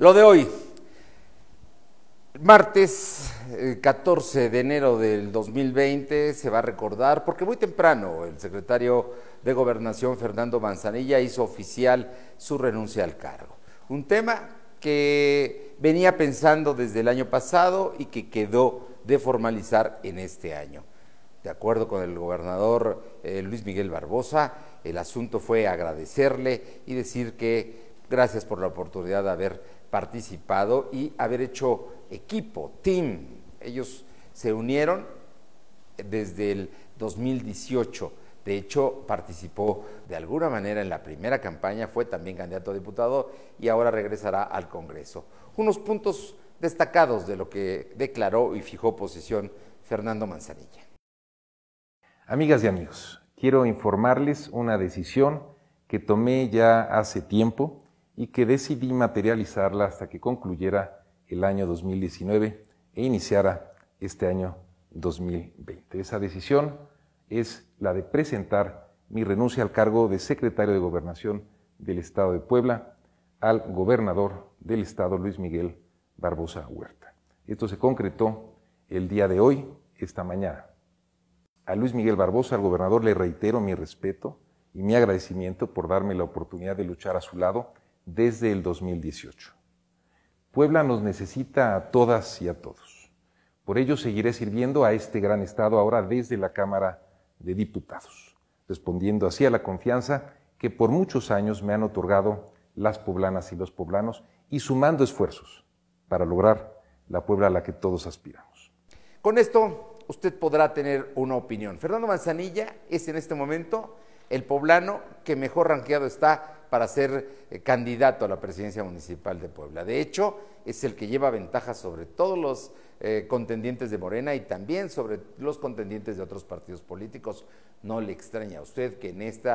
Lo de hoy, martes 14 eh, de enero del 2020, se va a recordar, porque muy temprano el secretario de Gobernación, Fernando Manzanilla, hizo oficial su renuncia al cargo. Un tema que venía pensando desde el año pasado y que quedó de formalizar en este año. De acuerdo con el gobernador eh, Luis Miguel Barbosa, el asunto fue agradecerle y decir que gracias por la oportunidad de haber participado y haber hecho equipo, team. Ellos se unieron desde el 2018. De hecho, participó de alguna manera en la primera campaña, fue también candidato a diputado y ahora regresará al Congreso. Unos puntos destacados de lo que declaró y fijó posición Fernando Manzanilla. Amigas y amigos, quiero informarles una decisión que tomé ya hace tiempo y que decidí materializarla hasta que concluyera el año 2019 e iniciara este año 2020. Esa decisión es la de presentar mi renuncia al cargo de secretario de Gobernación del Estado de Puebla al gobernador del Estado, Luis Miguel Barbosa Huerta. Esto se concretó el día de hoy, esta mañana. A Luis Miguel Barbosa, al gobernador, le reitero mi respeto y mi agradecimiento por darme la oportunidad de luchar a su lado desde el 2018. Puebla nos necesita a todas y a todos. Por ello seguiré sirviendo a este gran Estado ahora desde la Cámara de Diputados, respondiendo así a la confianza que por muchos años me han otorgado las poblanas y los poblanos y sumando esfuerzos para lograr la Puebla a la que todos aspiramos. Con esto usted podrá tener una opinión. Fernando Manzanilla es en este momento el poblano que mejor ranqueado está para ser eh, candidato a la presidencia municipal de Puebla. De hecho, es el que lleva ventaja sobre todos los eh, contendientes de Morena y también sobre los contendientes de otros partidos políticos. No le extraña a usted que en este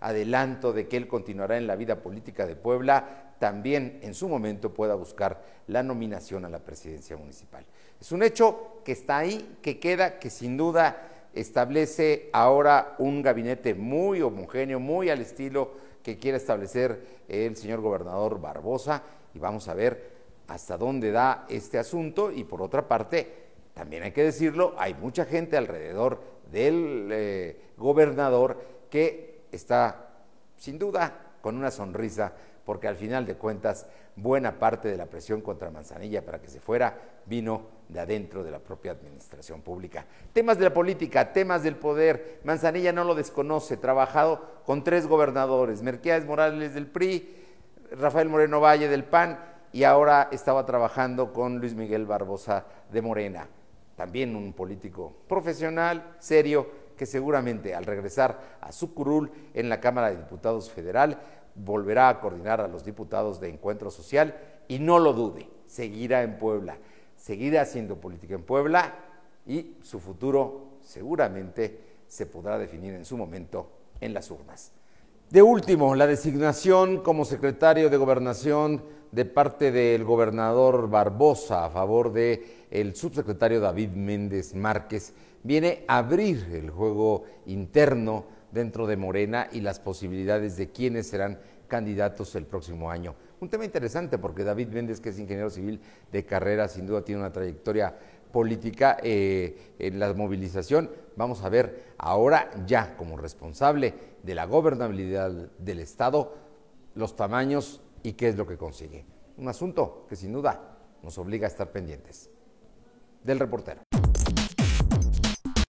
adelanto de que él continuará en la vida política de Puebla, también en su momento pueda buscar la nominación a la presidencia municipal. Es un hecho que está ahí, que queda, que sin duda establece ahora un gabinete muy homogéneo, muy al estilo que quiere establecer el señor gobernador Barbosa y vamos a ver hasta dónde da este asunto. Y por otra parte, también hay que decirlo, hay mucha gente alrededor del eh, gobernador que está sin duda con una sonrisa porque al final de cuentas buena parte de la presión contra Manzanilla para que se fuera vino de adentro de la propia administración pública. Temas de la política, temas del poder, Manzanilla no lo desconoce, trabajado con tres gobernadores, Merquías Morales del PRI, Rafael Moreno Valle del PAN y ahora estaba trabajando con Luis Miguel Barbosa de Morena, también un político profesional, serio, que seguramente al regresar a su curul en la Cámara de Diputados Federal volverá a coordinar a los diputados de Encuentro Social y no lo dude, seguirá en Puebla, seguirá haciendo política en Puebla y su futuro seguramente se podrá definir en su momento en las urnas. De último, la designación como secretario de Gobernación de parte del gobernador Barbosa a favor de el subsecretario David Méndez Márquez viene a abrir el juego interno dentro de Morena y las posibilidades de quiénes serán candidatos el próximo año. Un tema interesante porque David Méndez, que es ingeniero civil de carrera, sin duda tiene una trayectoria política eh, en la movilización. Vamos a ver ahora ya como responsable de la gobernabilidad del Estado los tamaños y qué es lo que consigue. Un asunto que sin duda nos obliga a estar pendientes. Del reportero.